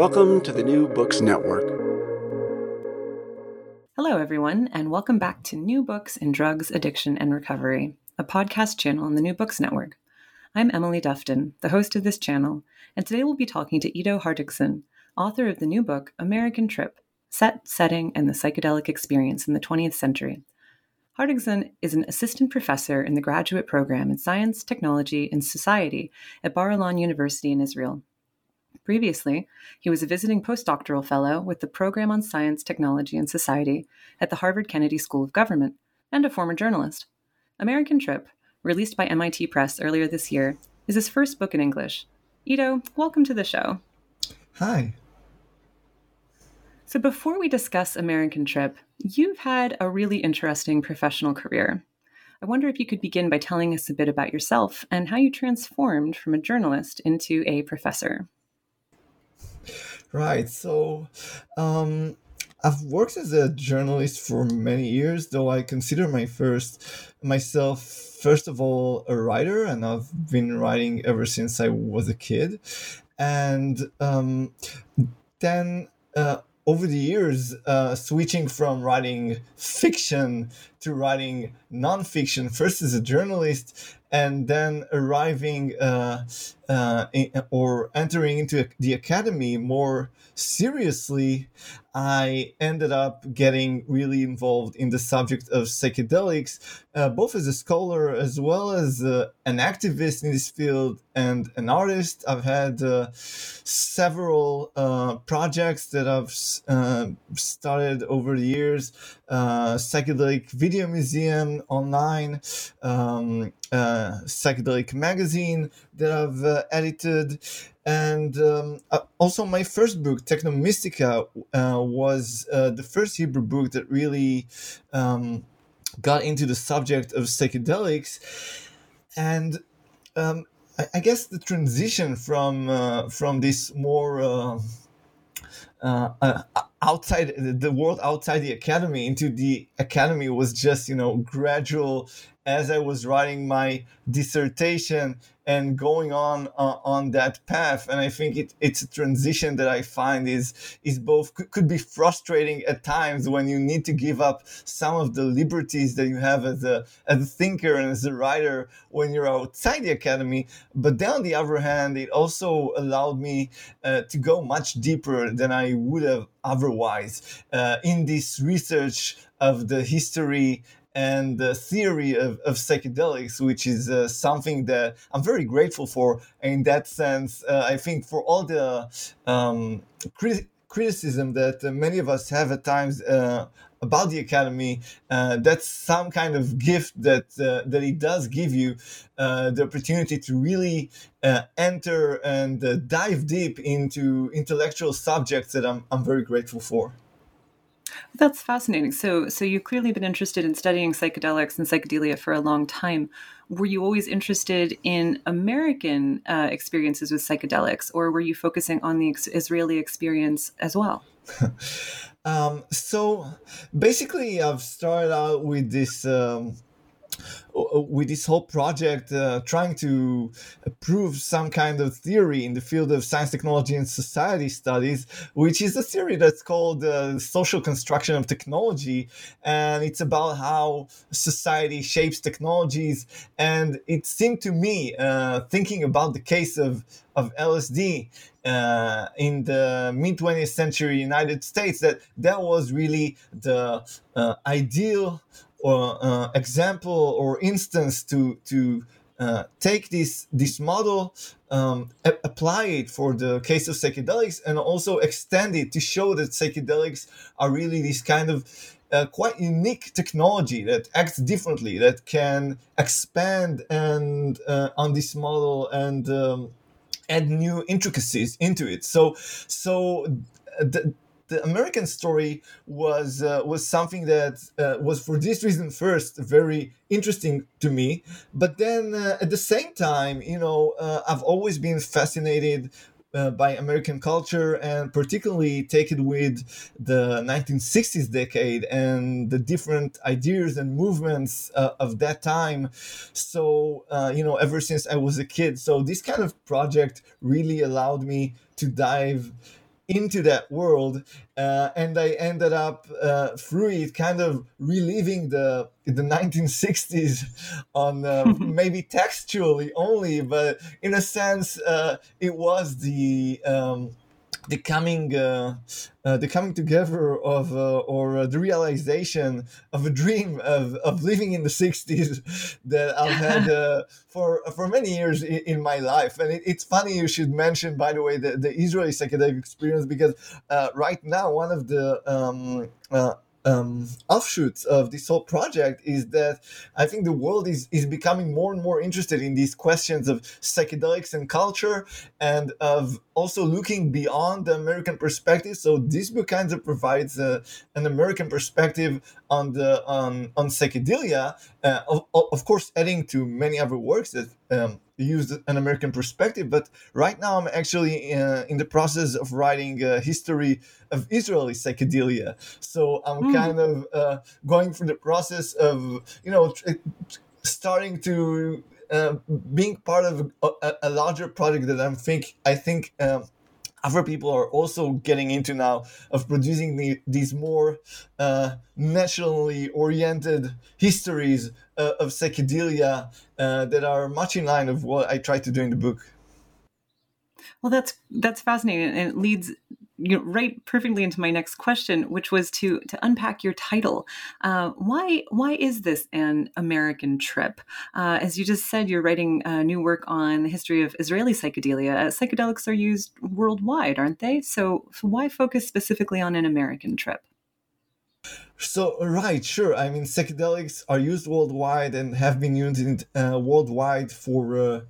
Welcome to the New Books Network. Hello, everyone, and welcome back to New Books in Drugs, Addiction, and Recovery, a podcast channel on the New Books Network. I'm Emily Dufton, the host of this channel, and today we'll be talking to Ido Hartogsohn, author of the new book American Trip Set, Setting, and the Psychedelic Experience in the 20th Century. Hartogsohn is an assistant professor in the graduate program in Science, Technology, and Society at Bar Ilan University in Israel. Previously, he was a visiting postdoctoral fellow with the Program on Science, Technology, and Society at the Harvard Kennedy School of Government and a former journalist. American Trip, released by MIT Press earlier this year, is his first book in English. Ido, welcome to the show. Hi. So, before we discuss American Trip, you've had a really interesting professional career. I wonder if you could begin by telling us a bit about yourself and how you transformed from a journalist into a professor. Right. So, um, I've worked as a journalist for many years, though I consider my first myself first of all a writer, and I've been writing ever since I was a kid, and um, then. Uh, over the years, uh, switching from writing fiction to writing nonfiction, first as a journalist, and then arriving uh, uh, in, or entering into the academy more seriously, I ended up getting really involved in the subject of psychedelics, uh, both as a scholar as well as uh, an activist in this field and an artist. I've had uh, several uh, projects that I've started over the years uh, psychedelic video museum online, um, psychedelic magazine that I've edited. And um, uh, also my first book techno mystica uh, was uh, the first hebrew book that really um, got into the subject of psychedelics. And um, I, guess the transition from uh, from this more uh, uh, outside the world outside the academy into the academy was just you know gradual. As I was writing my dissertation and going on uh, on that path. And I think it, it's a transition that I find is is both could be frustrating at times when you need to give up some of the liberties that you have as a as a thinker and as a writer when you're outside the academy. But then on the other hand, it also allowed me uh, to go much deeper than I would have otherwise uh, in this research of the history and the theory of, of psychedelics, which is uh, something that I'm very grateful for. In that sense, uh, I think for all the um, criti- criticism that uh, many of us have at times uh, about the academy, uh, that's some kind of gift that uh, that it does give you the opportunity to really enter and dive deep into intellectual subjects that I'm, I'm very grateful for. That's fascinating. So, so you've clearly been interested in studying psychedelics and psychedelia for a long time. were you always interested in American uh, experiences with psychedelics, or were you focusing on the ex- Israeli experience as well? um, so basically, I've started out with this. Um, with this whole project uh, trying to prove some kind of theory in the field of science technology and society studies which is a theory that's called uh, social construction of technology. And it's about how society shapes technologies. And it seemed to me uh, thinking about the case of of LSD uh, in the mid 20th century United States that that was really the uh, ideal or uh, example or instance to to uh, take this this model, um, a- apply it for the case of psychedelics, and also extend it to show that psychedelics are really this kind of uh, quite unique technology that acts differently, that can expand and uh, on this model and um, add new intricacies into it. So so. Uh, the, American story was uh, was something that uh, was for this reason first very interesting to me. But then uh, at the same time, you know, uh, I've always been fascinated. Uh, by American culture and particularly take it with the 1960s decade and the different ideas and movements uh, of that time. So, you know, ever since I was a kid. So, this kind of project really allowed me to dive into that world uh, and i ended up uh, through it kind of reliving the the 1960s on uh, maybe textually only but in a sense uh, it was the um, the coming uh, uh, the coming together of uh, or uh, the realization of a dream of, of living in the 60s that I've had uh, for for many years in, in my life. And it, it's funny you should mention by the way the, the Israeli psychedelic experience because uh, right now one of the um, um, offshoots of this whole project is that I think the world is, is becoming more and more interested in these questions of psychedelics and culture and of also looking beyond the American perspective. So this book kind of provides a, an American perspective on the on, on psychedelia, uh, of, of course adding to many other works that um, use an American perspective. But right now I'm actually uh, in the process of writing a history of Israeli psychedelia. So I'm mm. kind of uh, going through the process of you know starting to uh, being part of a, a, larger project that I'm think I think um, other people are also getting into now of producing the, these more uh, nationally oriented histories uh, of psychedelia uh, that are much in line of what I try to do in the book. Well, that's that's fascinating, and it leads you know, right perfectly into my next question, which was to to unpack your title. Uh, why why is this an American trip? Uh, as you just said, you're writing a new work on the history of Israeli psychedelia. Uh, psychedelics are used worldwide, aren't they? So, so why focus specifically on an American trip? So right, sure. I mean, psychedelics are used worldwide and have been used uh, worldwide for uh,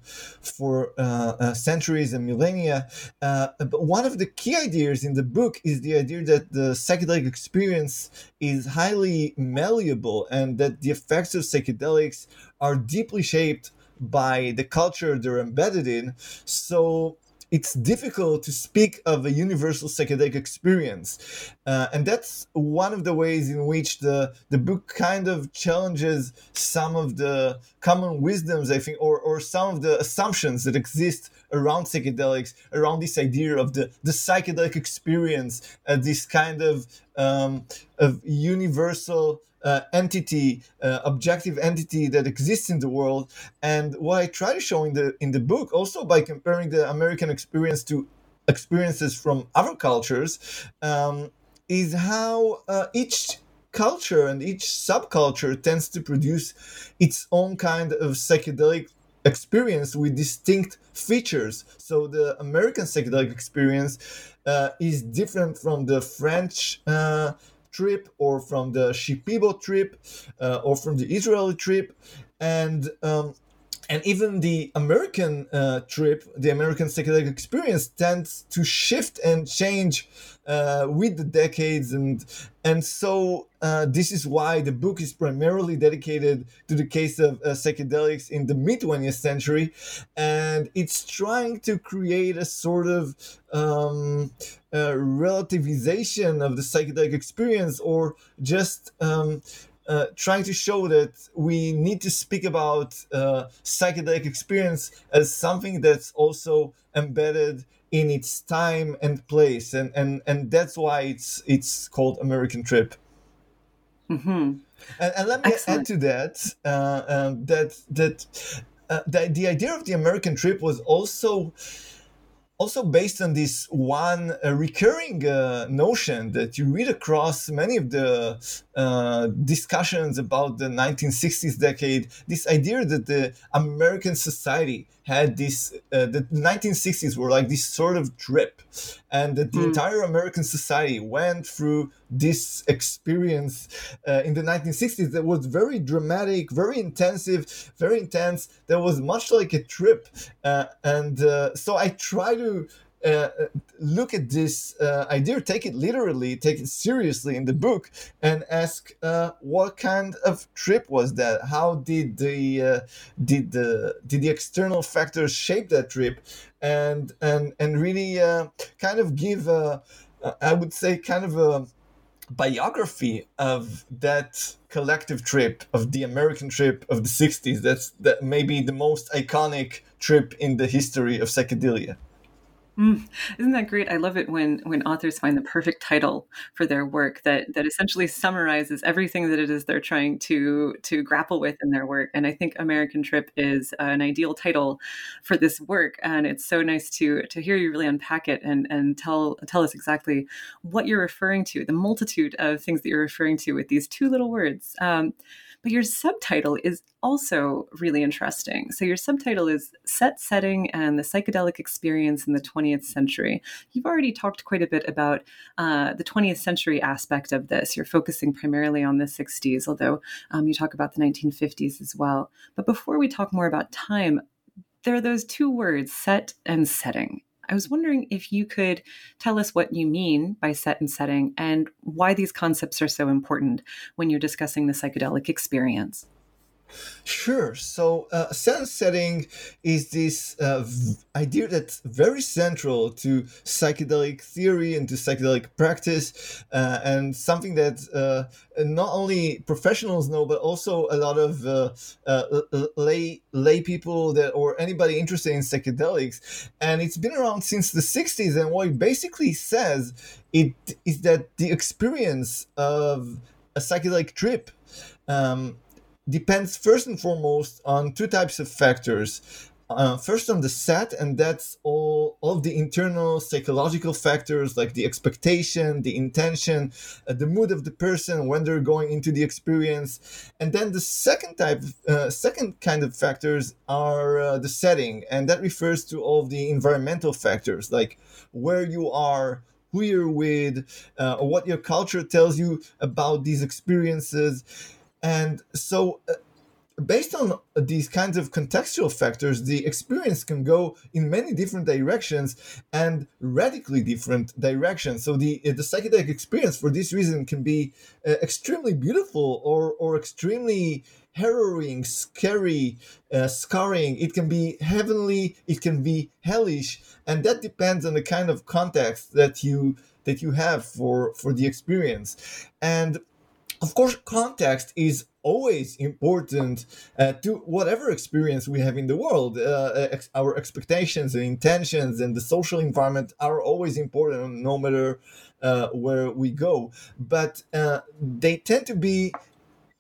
for uh, uh, centuries and millennia. Uh, but one of the key ideas in the book is the idea that the psychedelic experience is highly malleable and that the effects of psychedelics are deeply shaped by the culture they're embedded in. So it's difficult to speak of a universal psychedelic experience. Uh, and that's one of the ways in which the, the book kind of challenges some of the common wisdoms, I think, or, or some of the assumptions that exist around psychedelics, around this idea of the, the psychedelic experience, uh, this kind of, um, of universal uh, entity, uh, objective entity that exists in the world. And what I try to show in the in the book, also by comparing the American experience to experiences from other cultures, um, is how uh, each culture and each subculture tends to produce its own kind of psychedelic experience with distinct features. So the American psychedelic experience uh, is different from the French uh, trip or from the Shipibo trip uh, or from the Israeli trip. And um, and even the American uh, trip, the American psychedelic experience, tends to shift and change uh, with the decades, and and so uh, this is why the book is primarily dedicated to the case of uh, psychedelics in the mid 20th century, and it's trying to create a sort of um, relativization of the psychedelic experience, or just um, uh, trying to show that we need to speak about uh, psychedelic experience as something that's also embedded in its time and place, and and and that's why it's it's called American Trip. Mm-hmm. And, and, let me Excellent. add to that uh, um, that that uh, the, the idea of the American Trip was also also based on this one uh, recurring uh, notion that you read across many of the uh, discussions about the 1960s decade this idea that the american society had this uh, the 1960s were like this sort of trip and that the mm. entire american society went through this experience uh, in the 1960s that was very dramatic very intensive very intense that was much like a trip uh, and uh, so i try to uh, look at this uh, idea, take it literally, take it seriously in the book, and ask uh, what kind of trip was that? How did the uh, did the did the external factors shape that trip, and and and really uh, kind of give a, I would say kind of a biography of that collective trip of the American trip of the 60s. That's that maybe the most iconic trip in the history of psychedelia. Mm, isn't that great? I love it when when authors find the perfect title for their work that that essentially summarizes everything that it is they're trying to to grapple with in their work. And I think American Trip is an ideal title for this work. And it's so nice to to hear you really unpack it and and tell tell us exactly what you're referring to, the multitude of things that you're referring to with these two little words. Um, but your subtitle is also really interesting. So, your subtitle is Set Setting and the Psychedelic Experience in the 20th Century. You've already talked quite a bit about uh, the 20th century aspect of this. You're focusing primarily on the 60s, although um, you talk about the 1950s as well. But before we talk more about time, there are those two words, set and setting. I was wondering if you could tell us what you mean by set and setting and why these concepts are so important when you're discussing the psychedelic experience. Sure. So, uh, sense setting is this uh, idea that's very central to psychedelic theory and to psychedelic practice, uh, and something that uh, not only professionals know, but also a lot of uh, uh, lay lay people that or anybody interested in psychedelics. And it's been around since the '60s. And what it basically says it is that the experience of a psychedelic trip. Um, depends first and foremost on two types of factors. Uh, first on the set, and that's all of the internal psychological factors like the expectation, the intention, uh, the mood of the person when they're going into the experience. And then the second type, uh, second kind of factors are uh, the setting, and that refers to all the environmental factors like where you are, who you're with, uh, what your culture tells you about these experiences and so, uh, based on these kinds of contextual factors, the experience can go in many different directions and radically different directions. So, the, uh, the psychedelic experience, for this reason, can be uh, extremely beautiful or, or extremely harrowing, scary, uh, scarring. It can be heavenly, it can be hellish, and that depends on the kind of context that you that you have for for the experience. And of course, context is always important uh, to whatever experience we have in the world. Uh, ex- our expectations and intentions and the social environment are always important, no matter uh, where we go. But uh, they tend to be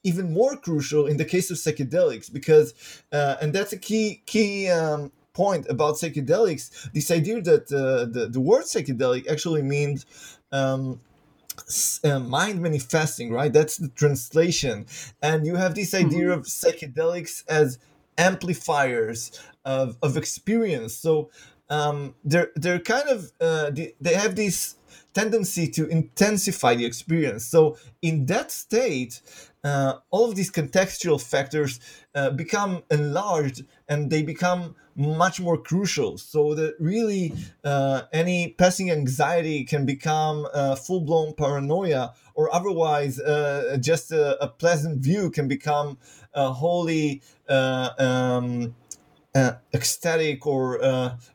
even more crucial in the case of psychedelics because, uh, and that's a key key. Um, point about psychedelics this idea that uh, the, the word psychedelic actually means um, uh, mind manifesting, right? That's the translation. And you have this idea mm-hmm. of psychedelics as amplifiers of, of experience. So um, they're they're kind of uh, they, they have this tendency to intensify the experience. So in that state, uh, all of these contextual factors uh, become enlarged and they become much more crucial. So that really uh, any passing anxiety can become uh, full blown paranoia, or otherwise uh, just a, a, pleasant view can become wholly uh, um, ecstatic or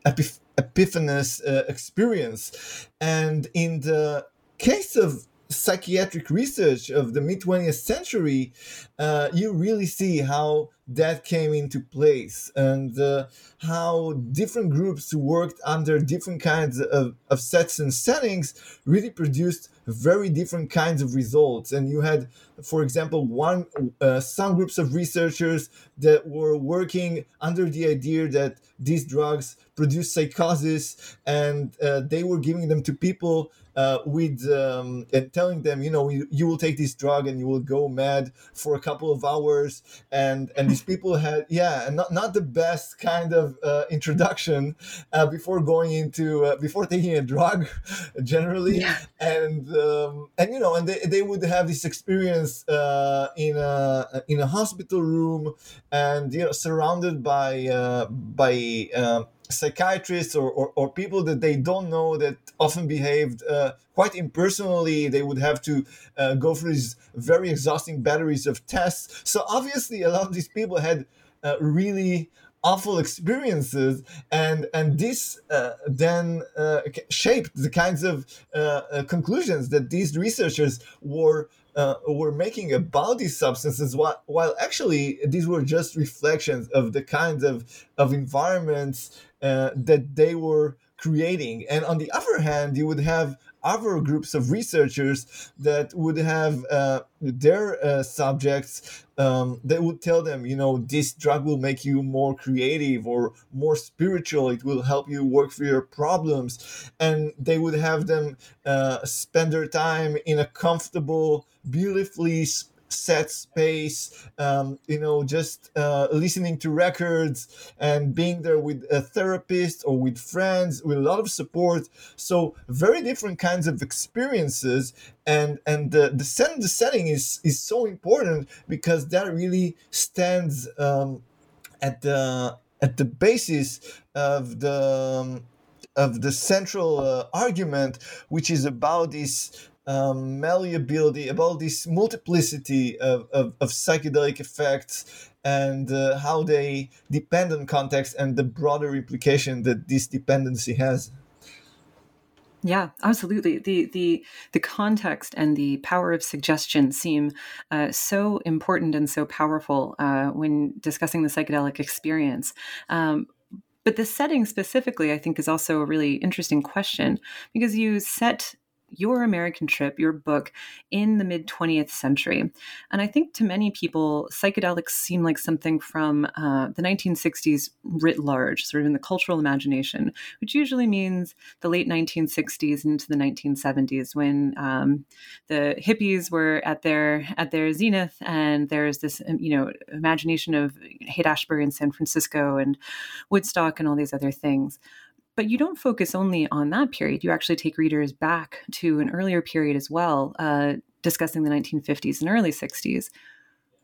epiph- epiphanous experience. And in the case of psychiatric research of the mid 20th century, uh, you really see how that came into place and uh, how different groups worked under different kinds of, of sets and settings really produced very different kinds of results. And you had, for example, one uh, some groups of researchers that were working under the idea that these drugs produce psychosis, and uh, they were giving them to people uh, with um, and telling them, you know, you, you will take this drug and you will go mad for a couple of hours, and and these people had yeah, and not not the best kind of uh, introduction uh, before going into uh, before taking a drug, generally, yeah. and um, and you know, and they, they would have this experience uh, in a in a hospital room, and you know, surrounded by uh, by um, psychiatrists or, or, or, people that they don't know that often behaved uh, quite impersonally. They would have to uh, go through these very exhausting batteries of tests. So obviously, a lot of these people had uh, really awful experiences, and and this uh, then uh, shaped the kinds of uh, conclusions that these researchers were uh, were making about these substances while, while actually these were just reflections of the kinds of, of environments uh, that they were creating and on the other hand you would have other groups of researchers that would have uh, their uh, subjects um, that would tell them, you know, this drug will make you more creative or more spiritual. It will help you work through your problems. And they would have them uh, spend their time in a comfortable, beautifully set space, um, you know, just uh, listening to records and being there with a therapist or with friends with a lot of support. So very different kinds of experiences, and and the the, set, the setting is is so important because that really stands um, at the at the basis of the um, of the central uh, argument, which is about this um, malleability, about this multiplicity of, of, of psychedelic effects and uh, how they depend on context and the broader implication that this dependency has. Yeah, absolutely. The the the context and the power of suggestion seem uh, so important and so powerful uh, when discussing the psychedelic experience. Um, but the setting specifically, I think, is also a really interesting question because you set your American Trip, your book, in the mid 20th century. And I think to many people, psychedelics seem like something from uh, the 1960s writ large, sort of in the cultural imagination, which usually means the late 1960s into the 1970s when um, the hippies were at their at their zenith, and there's this um, you know imagination of Haight Ashbury in San Francisco and Woodstock and all these other things. But you don't focus only on that period. You actually take readers back to an earlier period as well, uh, discussing the 1950s and early 60s.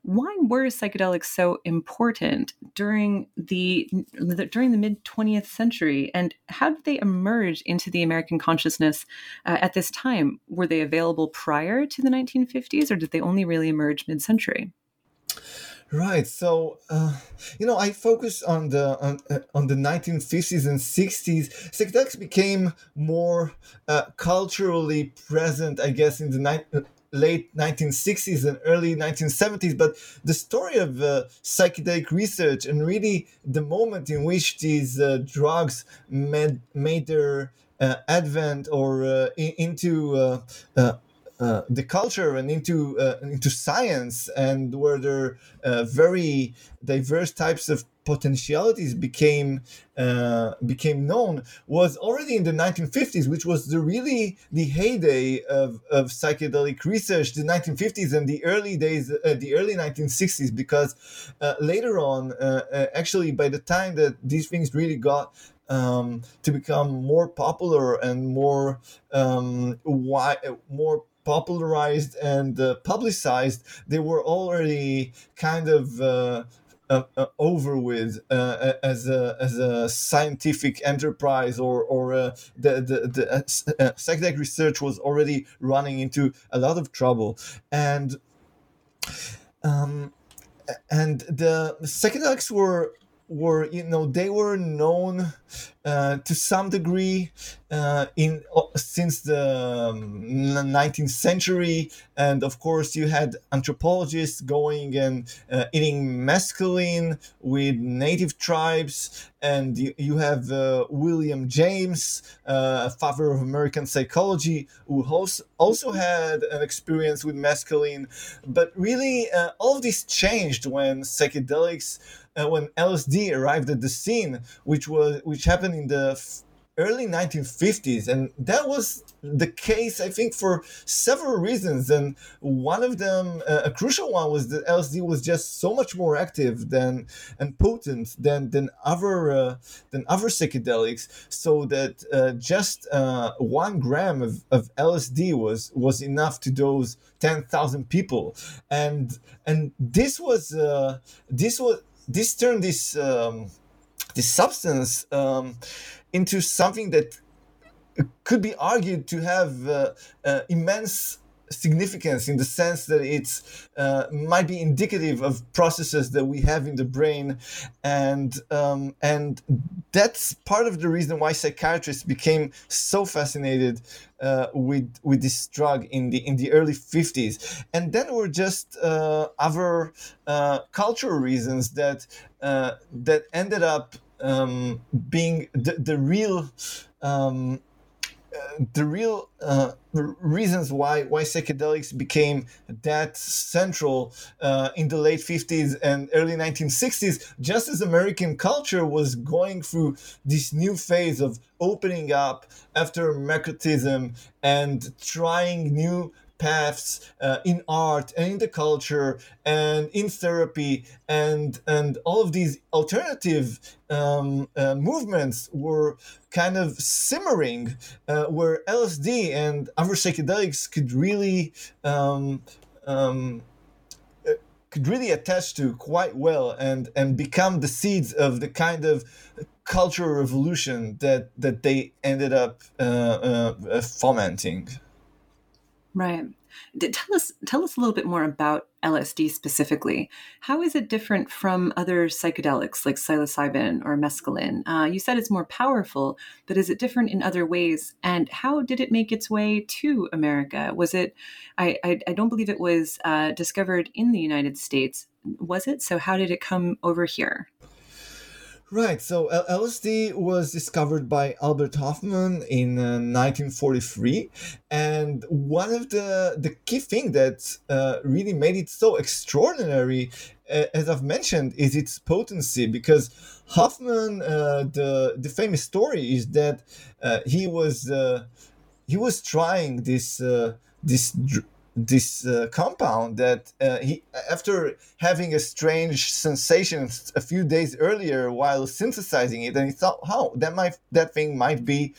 Why were psychedelics so important during the, the during the mid 20th century, and how did they emerge into the American consciousness uh, at this time? Were they available prior to the 1950s, or did they only really emerge mid century? Right. So, uh, you know, I focus on the on, uh, on the 1950s and 60s. Psychedelics became more uh, culturally present, I guess, in the ni- uh, late 1960s and early 1970s. But the story of uh, psychedelic research and really the moment in which these drugs made made their advent or into uh, the culture and into uh, into science and where there uh, very diverse types of potentialities became uh, became known was already in the 1950s, which was the really the heyday of, of psychedelic research, the 1950s and the early days, uh, the early 1960s, because uh, later on, actually, by the time that these things really got um, to become more popular and more um, why, more popularized and uh, publicized, they were already kind of uh, uh, uh, over with uh, as a as a scientific enterprise or or uh, the the, the uh, psychedelic research was already running into a lot of trouble. And um, and the psychedelics were were you know they were known uh, to some degree uh, in uh, since the um, 19th century. And of course you had anthropologists going and uh, eating mescaline with native tribes. And you, you have uh, william james uh, father of american psychology who also, had an experience with mescaline. But really all of this changed when psychedelics uh, when LSD arrived at the scene, which was which happened in the early 1950s, and that was the case, I think, for several reasons. And one of them, uh, a crucial one, was that LSD was just so much more active than and potent than than other uh, than other psychedelics, so that uh, just uh, one gram of, of LSD was was enough to dose 10,000 people, and and this was uh, this was this turned this um, this substance um, into something that could be argued to have uh, uh, immense significance in the sense that it uh, might be indicative of processes that we have in the brain, and um, and that's part of the reason why psychiatrists became so fascinated uh, with with this drug in the in the early 50s, and then were just uh, other uh, cultural reasons that uh, that ended up um, being the, the real. Um, the real uh, reasons why why psychedelics became that central uh, in the late 50s and early 1960s just as american culture was going through this new phase of opening up after McCarthyism and trying new paths uh, in art and in the culture and in therapy and and all of these alternative um, uh, movements were kind of simmering uh, where LSD and other psychedelics could really um, um, uh, could really attach to quite well and and become the seeds of the kind of cultural revolution that that they ended up uh, uh, fomenting. Right. Tell us tell us a little bit more about LSD specifically. How is it different from other psychedelics like psilocybin or mescaline? Uh, you said it's more powerful, but is it different in other ways? And how did it make its way to America? Was it? I I, I don't believe it was uh, discovered in the United States. Was it? So how did it come over here? Right. So LSD was discovered by Albert Hofmann in uh, 1943, and one of the the key thing that uh, really made it so extraordinary, uh, as I've mentioned, is its potency. Because Hofmann, uh, the the famous story is that uh, he was uh, he was trying this this. Dr- this uh, compound that uh, he after having a strange sensation a few days earlier while synthesizing it and he thought how? That might that thing might be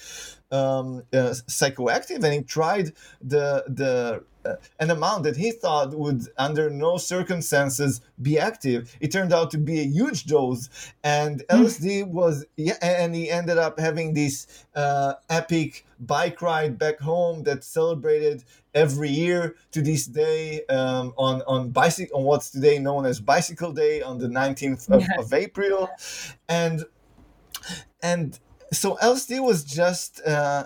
um, uh, psychoactive and he tried the the uh, an amount that he thought would under no circumstances be active it turned out to be a huge dose and hmm. lsd was yeah and he ended up having this uh, epic bike ride back home that celebrated every year to this day um, on on bicycle on what's today known as bicycle day on the 19th of, yeah. of april and and so lsd was just uh,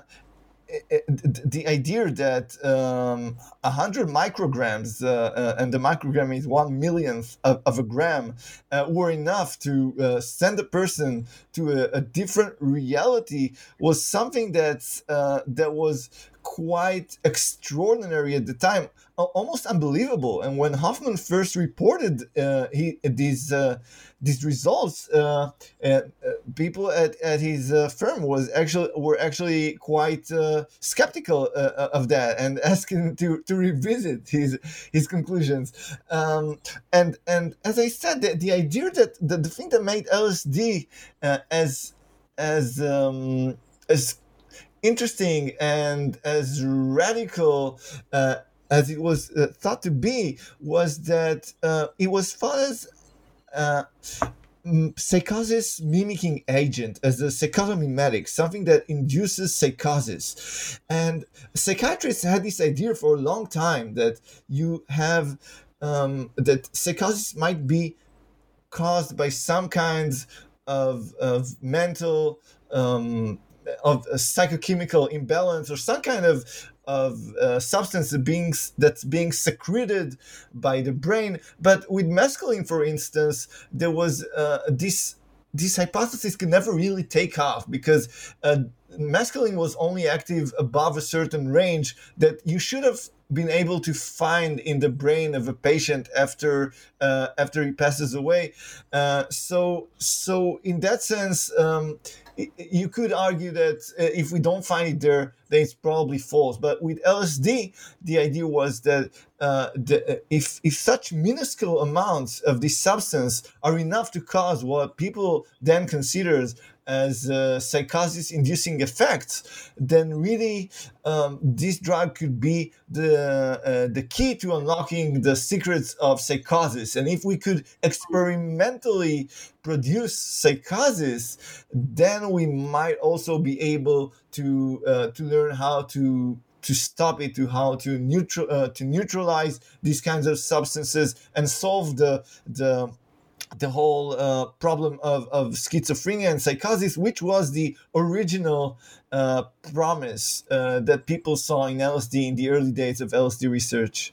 the idea that um, 100 micrograms, uh, uh, and the microgram is one millionth of, of a gram, uh, were enough to uh, send a person to a, a, different reality was something that uh, that was quite extraordinary at the time, almost unbelievable. And when Hofmann first reported uh, he, these uh, these results, uh, uh people at, at his uh, firm was actually were actually quite uh, skeptical of that and asking to, to revisit his his conclusions. Um, and and as I said, the, the idea that the, the thing that made LSD as as um, as interesting and as radical uh, as it was uh, thought to be was that uh, it was thought as uh, psychosis mimicking agent as a psychotomimetic, something that induces psychosis. And psychiatrists had this idea for a long time that you have um, that psychosis might be caused by some kinds of, of mental um, of a psychochemical imbalance or some kind of of uh, substance being that's being secreted by the brain. But with mescaline, for instance, there was uh, this this hypothesis could never really take off because uh, mescaline was only active above a certain range that you should have been able to find in the brain of a patient after uh, after he passes away. Uh, so so in that sense. Um, you could argue that uh, if we don't find it there, then it's probably false. But with LSD, the idea was that uh, the, uh, if if such minuscule amounts of this substance are enough to cause what people then considers as uh, psychosis inducing effects, then really um, this drug could be the uh, the key to unlocking the secrets of psychosis. And if we could experimentally produce psychosis, then we might also be able to uh, to learn how to to stop it, to how to neutral uh, to neutralize these kinds of substances and solve the the the whole uh, problem of, of schizophrenia and psychosis, which was the original uh, promise uh, that people saw in LSD in the early days of LSD research.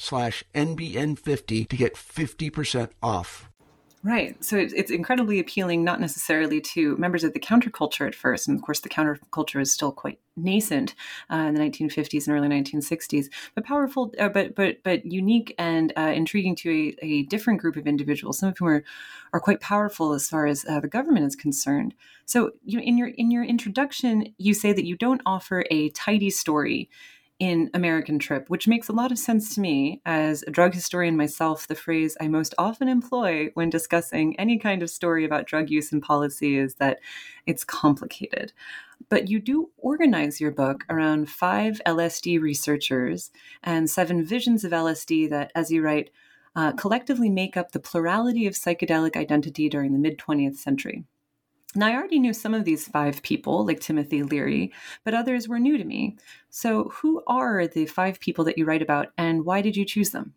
slash NBN50 to get 50% off. Right. So it's, incredibly appealing, not necessarily to members of the counterculture at first. And of course, the counterculture is still quite nascent uh, in the 1950s and early 1960s, but powerful, uh, but but but unique and uh, intriguing to a, a, different group of individuals. Some of whom are are quite powerful as far as uh, the government is concerned. So, you know, in your in your introduction, you say that you don't offer a tidy story in American Trip, which makes a lot of sense to me. As a drug historian myself, the phrase I most often employ when discussing any kind of story about drug use and policy is that it's complicated. But you do organize your book around five LSD researchers and seven visions of LSD that, as you write, uh, collectively make up the plurality of psychedelic identity during the mid 20th century. Now, I already knew some of these five people, like Timothy Leary, but others were new to me. So, who are the five people that you write about, and why did you choose them?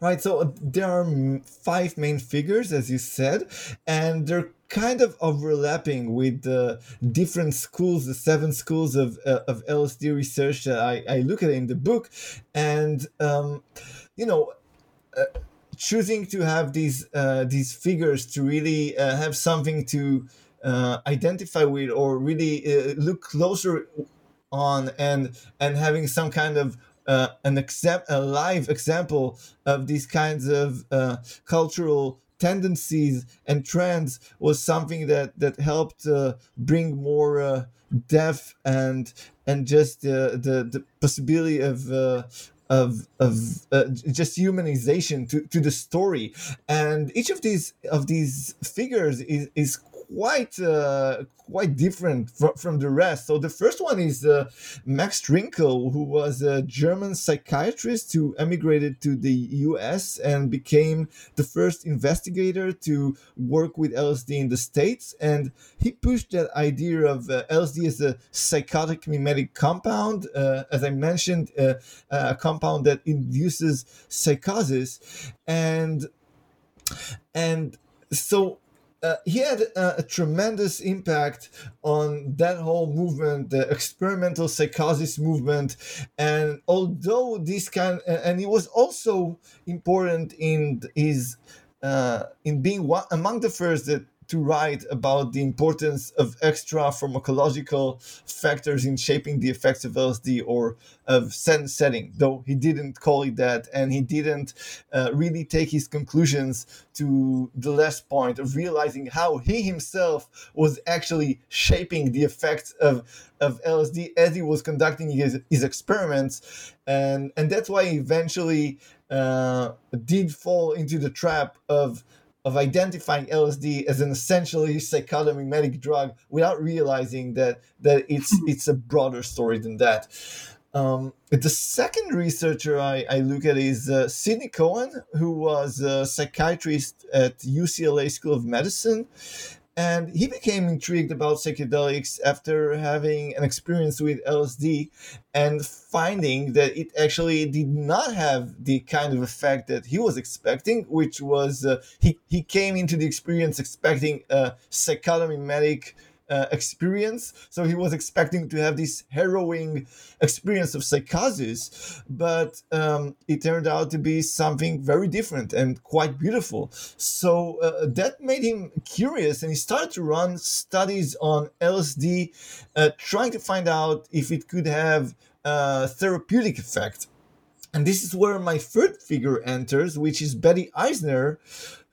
Right, so uh, there are five main figures, as you said, and they're kind of overlapping with the different schools, the seven schools of, uh, of LSD research that I, I look at in the book. And, um, you know, uh, choosing to have these uh, these figures to really uh, have something to uh, identify with or really uh, look closer on and and having some kind of uh, an exam- a live example of these kinds of uh, cultural tendencies and trends was something that that helped uh, bring more uh, depth and and just the the possibility of uh, of of uh, just humanization to, to the story. And each of these of these figures is, is quite uh, quite different from, from the rest. So the first one is uh, Max Rinkel, who was a German psychiatrist who emigrated to the U.S. and became the first investigator to work with LSD in the states, and he pushed that idea of uh, LSD as a psychotomimetic compound, uh, as I mentioned, uh, a compound that induces psychosis, and and so uh, he had uh, a tremendous impact on that whole movement, the experimental psychosis movement. And although this kind, and he was also important in his, uh, in being one among the first that to write about the importance of extra pharmacological factors in shaping the effects of LSD or of sense setting, though he didn't call it that, and he didn't uh, really take his conclusions to the last point of realizing how he himself was actually shaping the effects of of LSD as he was conducting his, his experiments, and and that's why he eventually uh, did fall into the trap of of identifying LSD as an essentially psychotomimetic drug without realizing that that it's it's a broader story than that. Um, the second researcher I, I look at is uh, Sidney Cohen, who was a psychiatrist at UCLA School of Medicine, and he became intrigued about psychedelics after having an experience with LSD and finding that it actually did not have the kind of effect that he was expecting, which was uh, he, he came into the experience expecting a psychotomimetic uh, experience. So he was expecting to have this harrowing experience of psychosis, but um, it turned out to be something very different and quite beautiful. So uh, that made him curious, and he started to run studies on LSD, uh, trying to find out if it could have a therapeutic effect. And this is where my third figure enters, which is Betty Eisner,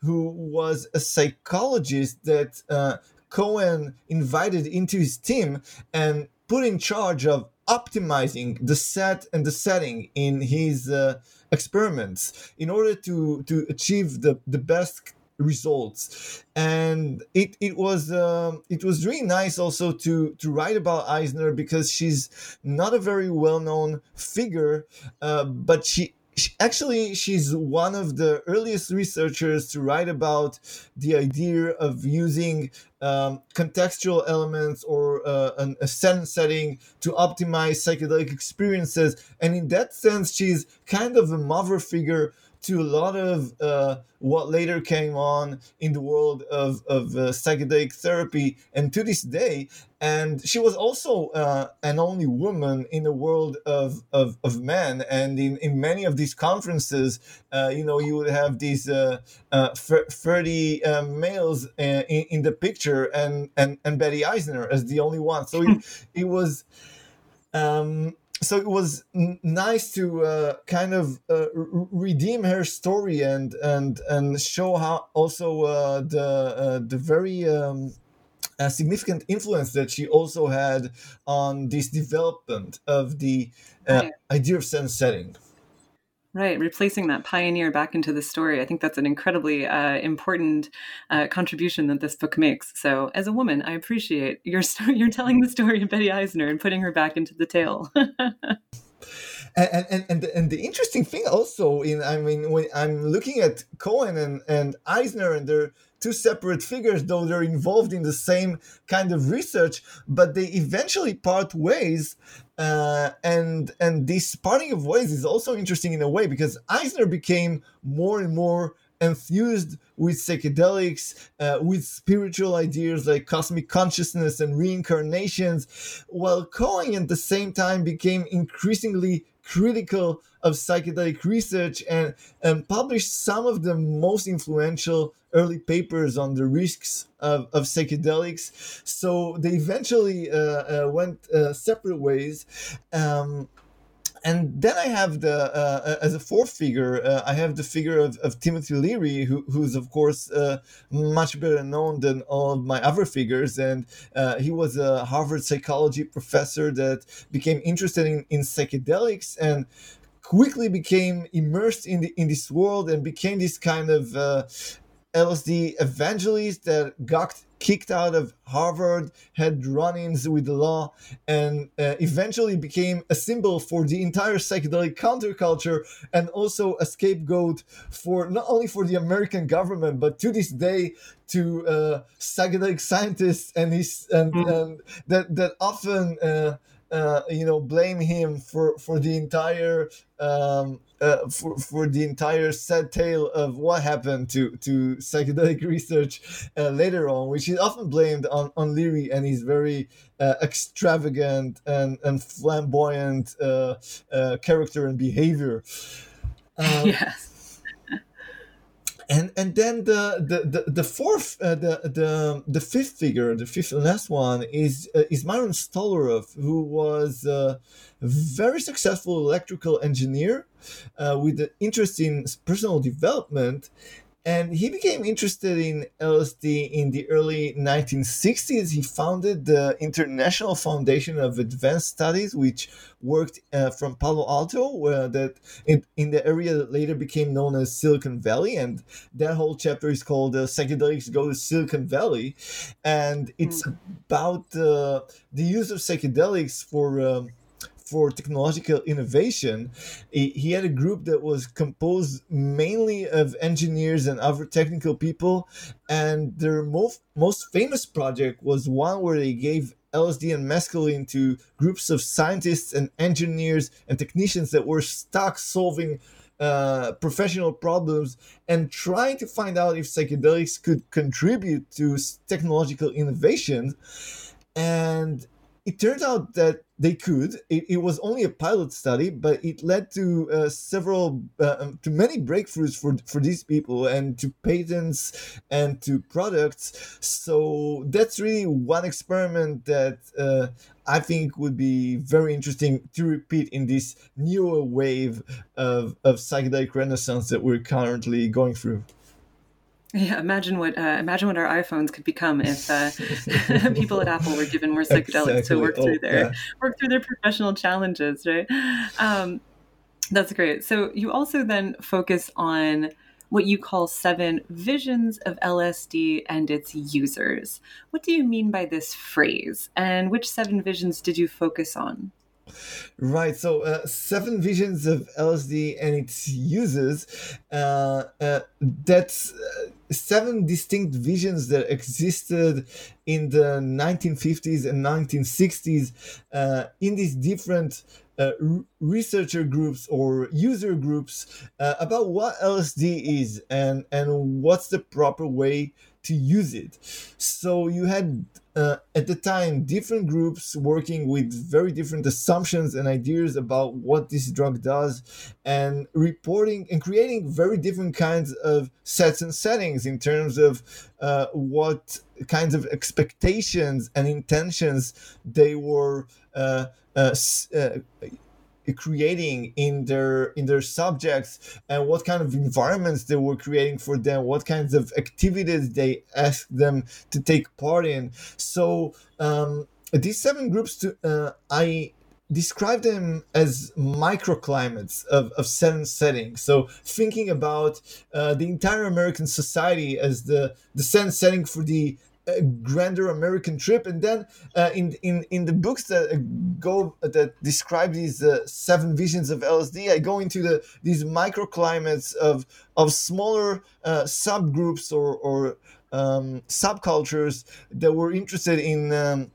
who was a psychologist that uh, Cohen invited into his team and put in charge of optimizing the set and the setting in his uh, experiments in order to to achieve the the best results. And it it was um, it was really nice also to to write about Eisner because she's not a very well known figure uh, but she actually she's one of the earliest researchers to write about the idea of using um, contextual elements or uh, an, a setting to optimize psychedelic experiences. And in that sense she's kind of a mother figure to a lot of uh, what later came on in the world of, of uh, psychedelic therapy and to this day. And she was also uh, an only woman in the world of, of, of men. And in, in many of these conferences uh, you know you would have these uh, uh, 30 uh, males in, in the picture and, and, and betty eisner as the only one. So it, it was um, so it was n- nice to uh, kind of uh, r- redeem her story and and and show how also uh, the uh, the very um, significant influence that she also had on this development of the uh, idea of sense setting. Right, replacing that pioneer back into the story. I think that's an incredibly uh, important uh, contribution that this book makes. So, as a woman, I appreciate your story. You're telling the story of Betty Eisner and putting her back into the tale. and, and and and the interesting thing also in I mean when I'm looking at Cohen and and Eisner and they're two separate figures though they're involved in the same kind of research but they eventually part ways uh, and and this parting of ways is also interesting in a way because Eisner became more and more enthused with psychedelics, uh, with spiritual ideas like cosmic consciousness and reincarnations, while Cohen at the same time became increasingly critical of psychedelic research and, and published some of the most influential early papers on the risks of, of psychedelics. So they eventually uh, uh, went uh, separate ways. Um, and then I have the uh, uh, as a fourth figure, uh, I have the figure of, of Timothy Leary, who, who's of course uh, much better known than all of my other figures, and uh, he was a Harvard psychology professor that became interested in, in psychedelics and quickly became immersed in the in this world and became this kind of uh, LSD evangelist that got kicked out of Harvard, had run ins with the law, and uh, eventually became a symbol for the entire psychedelic counterculture and also a scapegoat for not only for the American government, but to this day to uh, psychedelic scientists and his and, mm. and that that often uh, uh, you know blame him for for the entire um, uh, for, for the entire sad tale of what happened to to psychedelic research uh, later on, which is often blamed on on Leary and his very uh, extravagant and and flamboyant uh, uh, character and behavior. Um, yes and and then the the the, the fourth uh, the the the fifth figure the fifth and last one is uh, is Myron Stolaroff who was a very successful electrical engineer uh, with an interest in personal development and he became interested in LSD in the early 1960s. He founded the International Foundation of Advanced Studies, which worked uh, from Palo Alto, uh, that in, in the area that later became known as Silicon Valley. And that whole chapter is called uh, "Psychedelics Go to Silicon Valley," and it's mm. about uh, the use of psychedelics for. Um, for technological innovation. He had a group that was composed mainly of engineers and other technical people, and their most most famous project was one where they gave LSD and mescaline to groups of scientists and engineers and technicians that were stuck solving uh, professional problems and trying to find out if psychedelics could contribute to technological innovation. And it turned out that they could. It, it, was only a pilot study, but it led to uh, several, uh, um, to many breakthroughs for for these people and to patents and to products. So that's really one experiment that uh, I think would be very interesting to repeat in this newer wave of of psychedelic renaissance that we're currently going through. Yeah, imagine what uh, imagine what our iPhones could become if uh, people at Apple were given more psychedelics exactly. to work through oh, their yeah. work through their professional challenges, right? Um, that's great. So you also then focus on what you call seven visions of LSD and its users. What do you mean by this phrase, and which seven visions did you focus on? Right. So, uh, seven visions of LSD and its uses. Uh, uh, that's uh, seven distinct visions that existed in the 1950s and 1960s uh, in these different uh, researcher groups or user groups uh, about what LSD is and and what's the proper way to use it. So you had uh, at the time different groups working with very different assumptions and ideas about what this drug does and reporting and creating very different kinds of sets and settings in terms of uh, what kinds of expectations and intentions they were uh, uh, uh creating in their in their subjects and what kind of environments they were creating for them what kinds of activities they asked them to take part in so um, these seven groups to, uh, i describe them as microclimates of, of seven settings. So thinking about uh, the entire American society as the the seven setting for the grander American trip. And then uh, in in in the books that uh, go that describe these uh, seven visions of LSD, I go into the these microclimates of of smaller subgroups or or um, subcultures that were interested in. Um,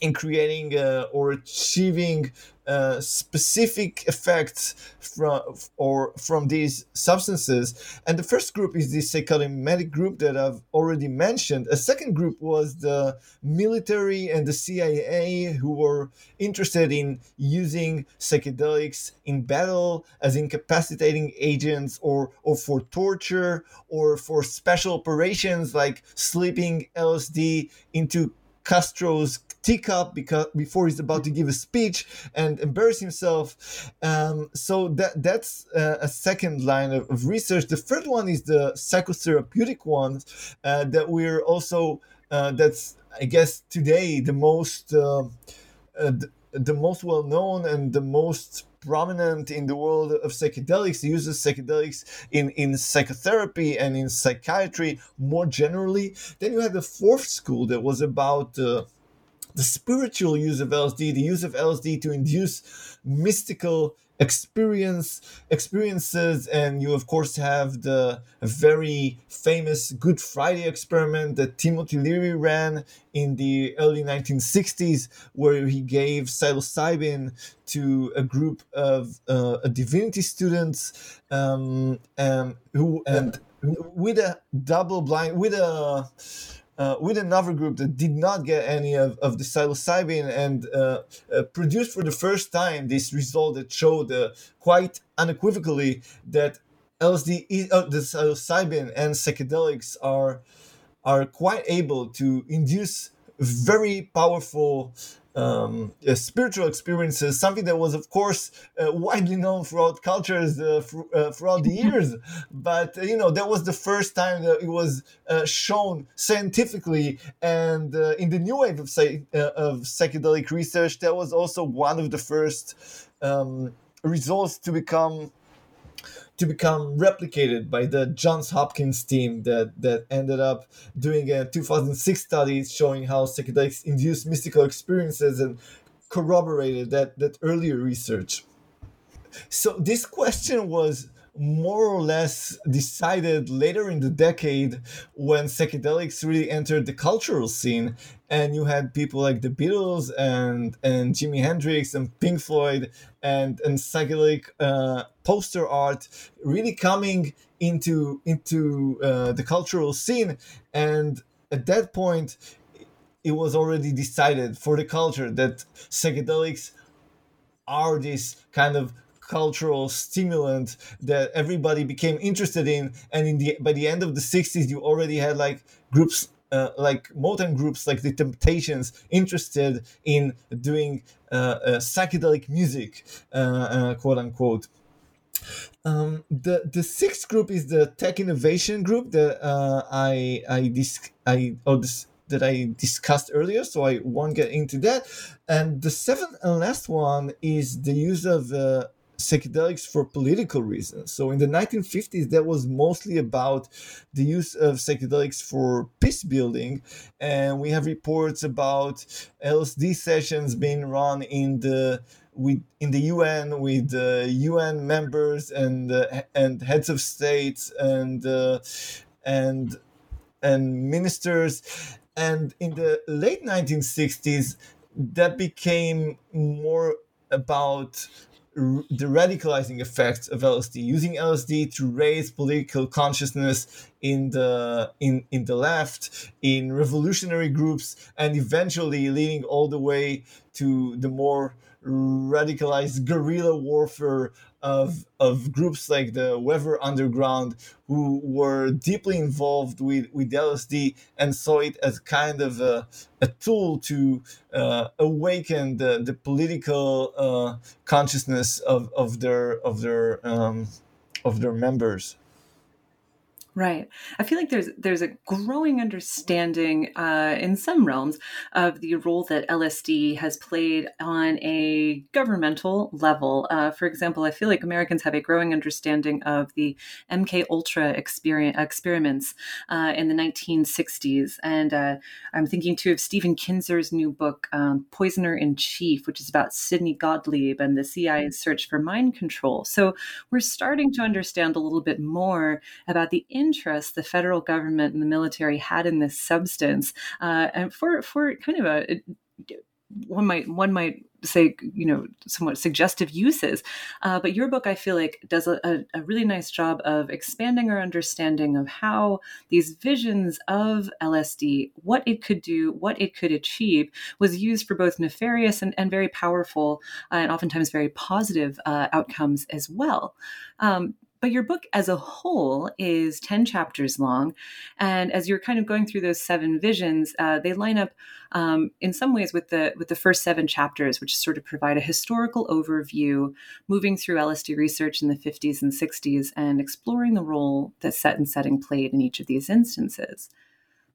in creating uh, or achieving uh, specific effects from or from these substances. And the first group is the psychotic group that I've already mentioned. A second group was the military and the CIA who were interested in using psychedelics in battle as incapacitating agents or or for torture or for special operations like slipping LSD into Castro's teacup because before he's about to give a speech and embarrass himself. Um, so that that's uh, a second line of, of, research. The third one is the psychotherapeutic one uh, that we're also uh, that's I guess today the most uh, uh, the, the most well known and the most prominent in the world of psychedelics. He uses psychedelics in, in psychotherapy and in psychiatry more generally. Then you had the fourth school that was about uh, the spiritual use of LSD, the use of LSD to induce mystical experience experiences and you of course have the very famous good friday experiment that timothy leary ran in the early 1960s where he gave psilocybin to a group of uh, divinity students um, um, who and with a double blind with a uh, with another group that did not get any of, of the psilocybin and uh, uh, produced for the first time this result that showed uh, quite unequivocally that LSD, uh, the psilocybin and psychedelics are are quite able to induce very powerful um, uh, spiritual experiences, something that was, of course, uh, widely known throughout cultures uh, fr- uh, throughout the years. But, uh, you know, that was the first time that it was uh, shown scientifically. And in the new wave of, of psychedelic research, that was also one of the first um, results to become to become replicated by the Johns Hopkins team that, that ended up doing a 2006 study showing how psychedelics induce mystical experiences and corroborated that, that earlier research. So this question was more or less decided later in the decade when psychedelics really entered the cultural scene. And you had people like the Beatles and and Jimi Hendrix and Pink Floyd and and psychedelic uh, poster art really coming into into uh, the cultural scene. And at that point it was already decided for the culture that psychedelics are this kind of cultural stimulant that everybody became interested in and in the by the end of the 60s you already had like groups uh, like Motown groups like the Temptations interested in doing uh, uh, psychedelic music, uh, uh, quote unquote. Um, the the sixth group is the tech innovation group that uh, I I dis- I oh this that I discussed earlier, so I won't get into that. And the seventh and last one is the use of psychedelics for political reasons. So in the 1950s, that was mostly about the use of psychedelics for peace building, and we have reports about LSD sessions being run in the with in the UN with the UN members and uh, and heads of states and uh, and and ministers. And in the late 1960s, that became more about the radicalizing effects of LSD, using LSD to raise political consciousness in the in in the left, in revolutionary groups, and eventually leading all the way to the more radicalized guerrilla warfare of of groups like the Weather Underground who were deeply involved with with LSD and saw it as kind of a, a tool to uh, awaken the the political uh, consciousness of, of their of their um, of their members. Right. I feel like there's there's a growing understanding uh, in some realms of the role that LSD has played on a governmental level. Uh, for example, I feel like Americans have a growing understanding of the MK Ultra experiments uh, in the 1960s, and uh, I'm thinking too of Stephen Kinzer's new book, um, Poisoner in Chief, which is about Sidney Gottlieb and the CIA's search for mind control. So we're starting to understand a little bit more about the interest the federal government and the military had in this substance, uh, and for for kind of a one might one might say you know somewhat suggestive uses uh, but your book i feel like does a, a, really nice job of expanding our understanding of how these visions of lsd what it could do what it could achieve was used for both nefarious and, and very powerful uh, and oftentimes very positive uh, outcomes as well. Um, but your book as a whole is 10 chapters long. And as you're kind of going through those seven visions, uh, they line up um, in some ways with the with the first seven chapters, which sort of provide a historical overview, moving through LSD research in the 50s and 60s and exploring the role that set and setting played in each of these instances.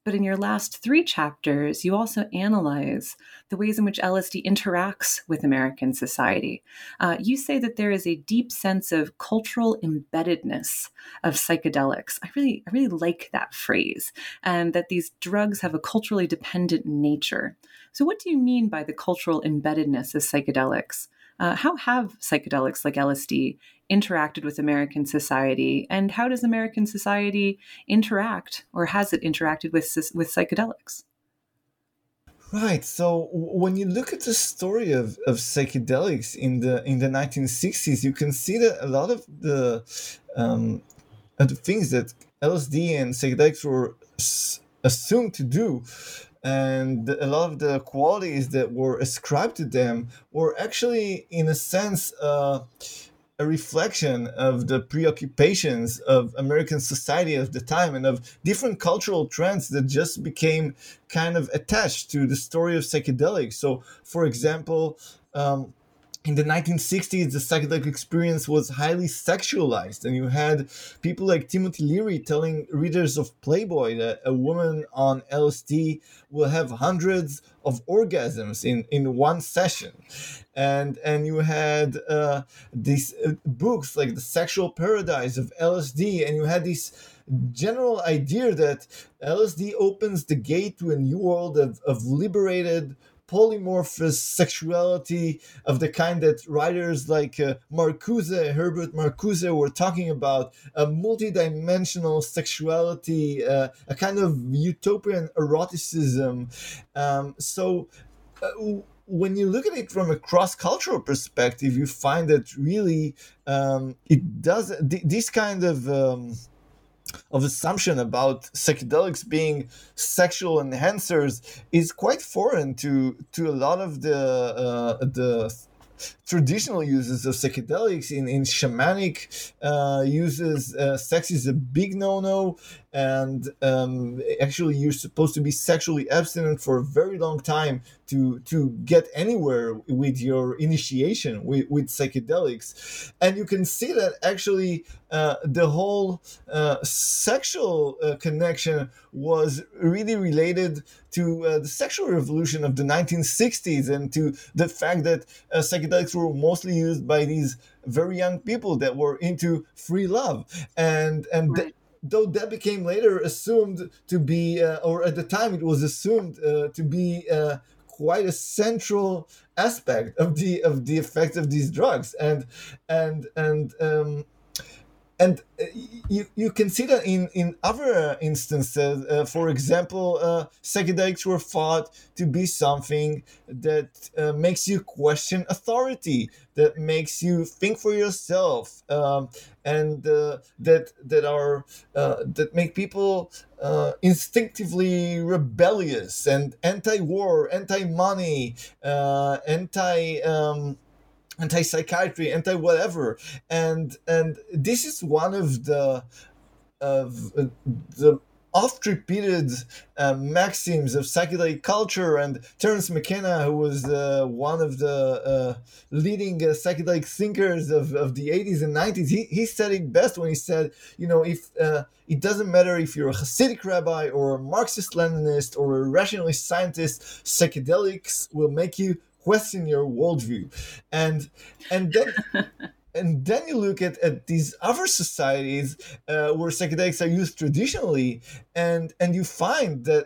But in your last three chapters, you also analyze the ways in which LSD interacts with American society. Uh, you say that there is a deep sense of cultural embeddedness of psychedelics. I really, I really like that phrase, and that these drugs have a culturally dependent nature. So, what do you mean by the cultural embeddedness of psychedelics? Uh, how have psychedelics like LSD interacted with American society, and how does American society interact, or has it interacted with with psychedelics? Right. So when you look at the story of, of psychedelics in the in the 1960s, you can see that a lot of the um, of the things that LSD and psychedelics were assumed to do and a lot of the qualities that were ascribed to them were actually in a sense uh, a reflection of the preoccupations of american society at the time and of different cultural trends that just became kind of attached to the story of psychedelics. So for example um, in the 1960s, the psychedelic experience was highly sexualized, and you had people like Timothy Leary telling readers of Playboy that a woman on LSD will have hundreds of orgasms in, in one session. And, and you had uh, these uh, books like The Sexual Paradise of LSD, and you had this general idea that LSD opens the gate to a new world of, of liberated polymorphous sexuality of the kind that writers like uh, Marcuse, Herbert Marcuse, were talking about a multidimensional sexuality, uh, a kind of utopian eroticism. Um, so. Uh, when you look at it from a cross-cultural perspective, you find that really um, it does th- this kind of um, of assumption about psychedelics being sexual enhancers is quite foreign to to a lot of the uh, the traditional uses of psychedelics. In, in shamanic uh, uses uh, sex is a big no-no and um, actually you're supposed to be sexually abstinent for a very long time to to get anywhere with your initiation with, with psychedelics and you can see that actually uh, the whole uh, sexual uh, connection was really related to uh, the sexual revolution of the 1960s and to the fact that uh, psychedelics were mostly used by these very young people that were into free love and and right. Th- though that became later assumed to be uh, or at the time it was assumed uh, to be uh, quite a central aspect of the of the effects of these drugs. And and and um, and uh, you, you can see that in, in other instances. Uh, for example, uh, psychedelics were thought to be something that uh, makes you question authority, that makes you think for yourself, um, and uh, that that are uh, that make people instinctively rebellious and anti-war, anti-money, anti. Um, anti-psychiatry, anti-whatever, and and this is one of the of uh, the oft repeated uh, maxims of psychedelic culture. And Terence McKenna, who was uh, one of the uh, leading uh, psychedelic thinkers of, of the 80s and 90s, he, he said it best when he said, you know, if uh, it doesn't matter if you're a Hasidic rabbi or a Marxist Leninist or a rationalist scientist, psychedelics will make you question your worldview. And and then and then you look at, at these other societies uh, where psychedelics are used traditionally and and you find that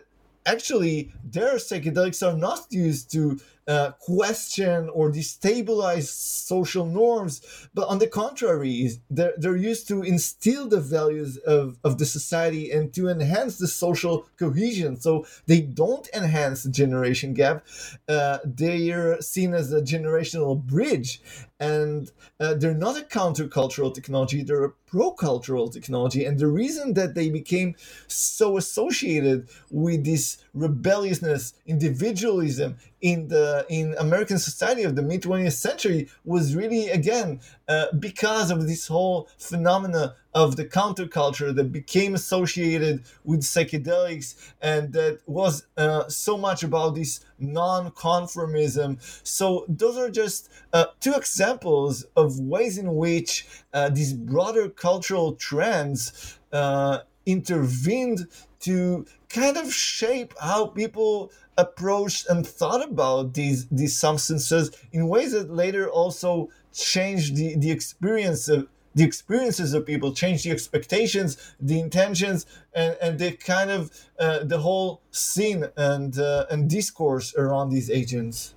actually their psychedelics are not used to uh, question or destabilize social norms, but on the contrary, they're, they're used to instill the values of, of the society and to enhance the social cohesion. So they don't enhance the generation gap, uh, they're seen as a generational bridge. And uh, they're not a countercultural technology, they're a pro cultural technology. And the reason that they became so associated with this rebelliousness, individualism, in the in American society of the mid 20th century was really again uh, because of this whole phenomena of the counterculture that became associated with psychedelics and that was uh, so much about this non-conformism. So those are just uh, two examples of ways in which uh, these broader cultural trends uh, intervened to kind of shape how people approached and thought about these these substances in ways that later also changed the, the experience of the experiences of people change the expectations the intentions and, and the kind of uh, the whole scene and uh, and discourse around these agents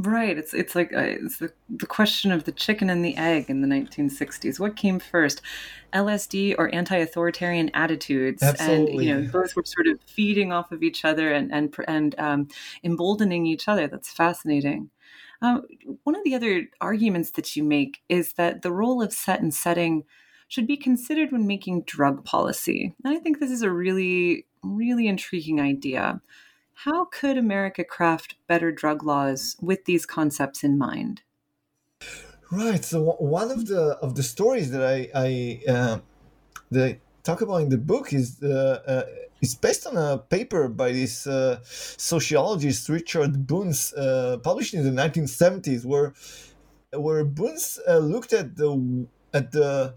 Right. It's it's like uh, it's the, the question of the chicken and the egg in the 1960s. What came first, LSD or anti-authoritarian attitudes? Absolutely. And you know, both were sort of feeding off of each other and and and um, emboldening each other. That's fascinating. Um, one of the other arguments that you make is that the role of set and setting should be considered when making drug policy. And I think this is a really really intriguing idea. How could America craft better drug laws with these concepts in mind? Right. So one of the of the stories that I I uh, that I talk about in the book is the uh, it's based on a paper by this uh, sociologist Richard Bunce, uh, published in the 1970s, where where Bunce uh, looked at the at the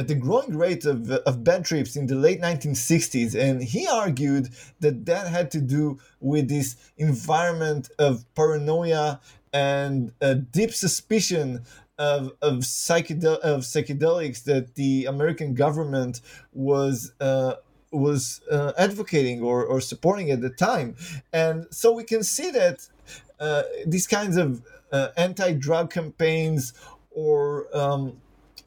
at the growing rate of, of bad trips in the late 1960s, and he argued that that had to do with this environment of paranoia and a deep suspicion of, of, psychedel- of psychedelics that the American government was uh, was uh, advocating or, or supporting at the time. And so we can see that uh, these kinds of uh, anti-drug campaigns or um,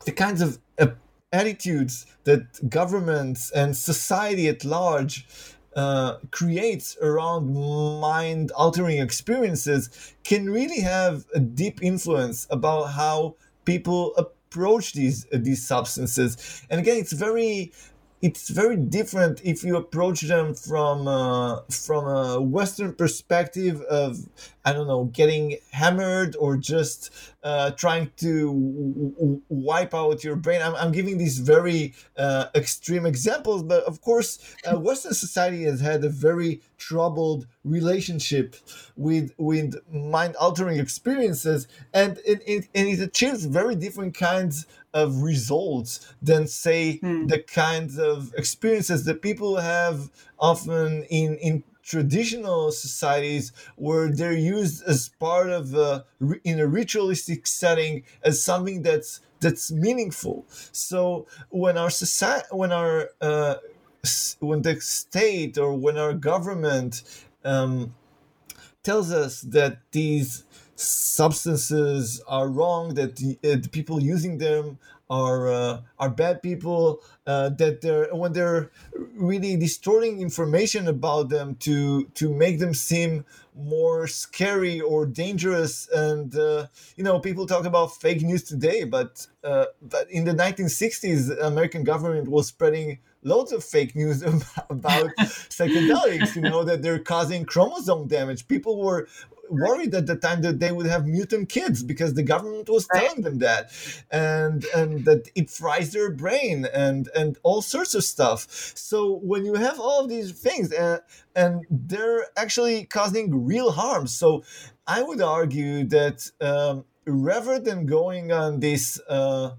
the kinds of uh, attitudes that governments and society at large uh, creates around mind altering experiences can really have a deep influence about how people approach these uh, these substances. And again it's very it's very different if you approach them from uh, from a Western perspective of I don't know getting hammered or just uh, trying to w- w- wipe out your brain. I'm, I'm giving these very uh, extreme examples, but of course, uh, Western society has had a very troubled relationship with with mind altering experiences, and it, it and it achieves very different kinds of results than say hmm. the kinds of experiences that people have often in in traditional societies where they're used as part of a, in a ritualistic setting as something that's that's meaningful. So when our society when our uh, when the state or when our government um, tells us that these substances are wrong, that the, uh, the people using them are uh, are bad people, uh, that they're when they're really distorting information about them to to make them seem more scary or dangerous. And uh, you know, people talk about fake news today, but uh, but in the 1960s, the American government was spreading loads of fake news about psychedelics you know that they're causing chromosome damage people were worried at the time that they would have mutant kids because the government was right. telling them that. And and that it fries their brain and and all sorts of stuff. So when you have all of these things and uh, and they're actually causing real harm. So i would argue that um, rather than going on this uh,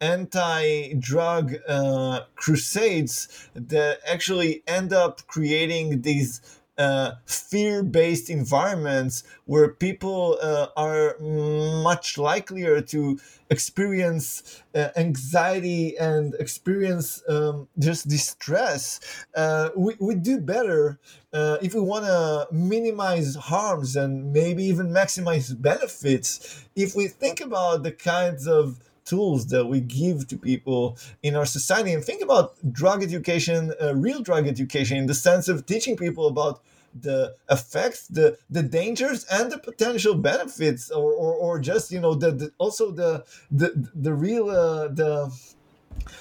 anti-drug uh, crusades that actually end up creating these uh, fear-based environments where people uh, are much likelier to experience uh, anxiety and experience um, just distress uh, we, we do better uh, if we want to minimize harms and maybe even maximize benefits. If we think about the kinds of tools that we give to people in our society. And think about drug education uh, real drug education in the sense of teaching people about the effects the the dangers and the potential benefits or or, or just you know the, the also the the the real uh, the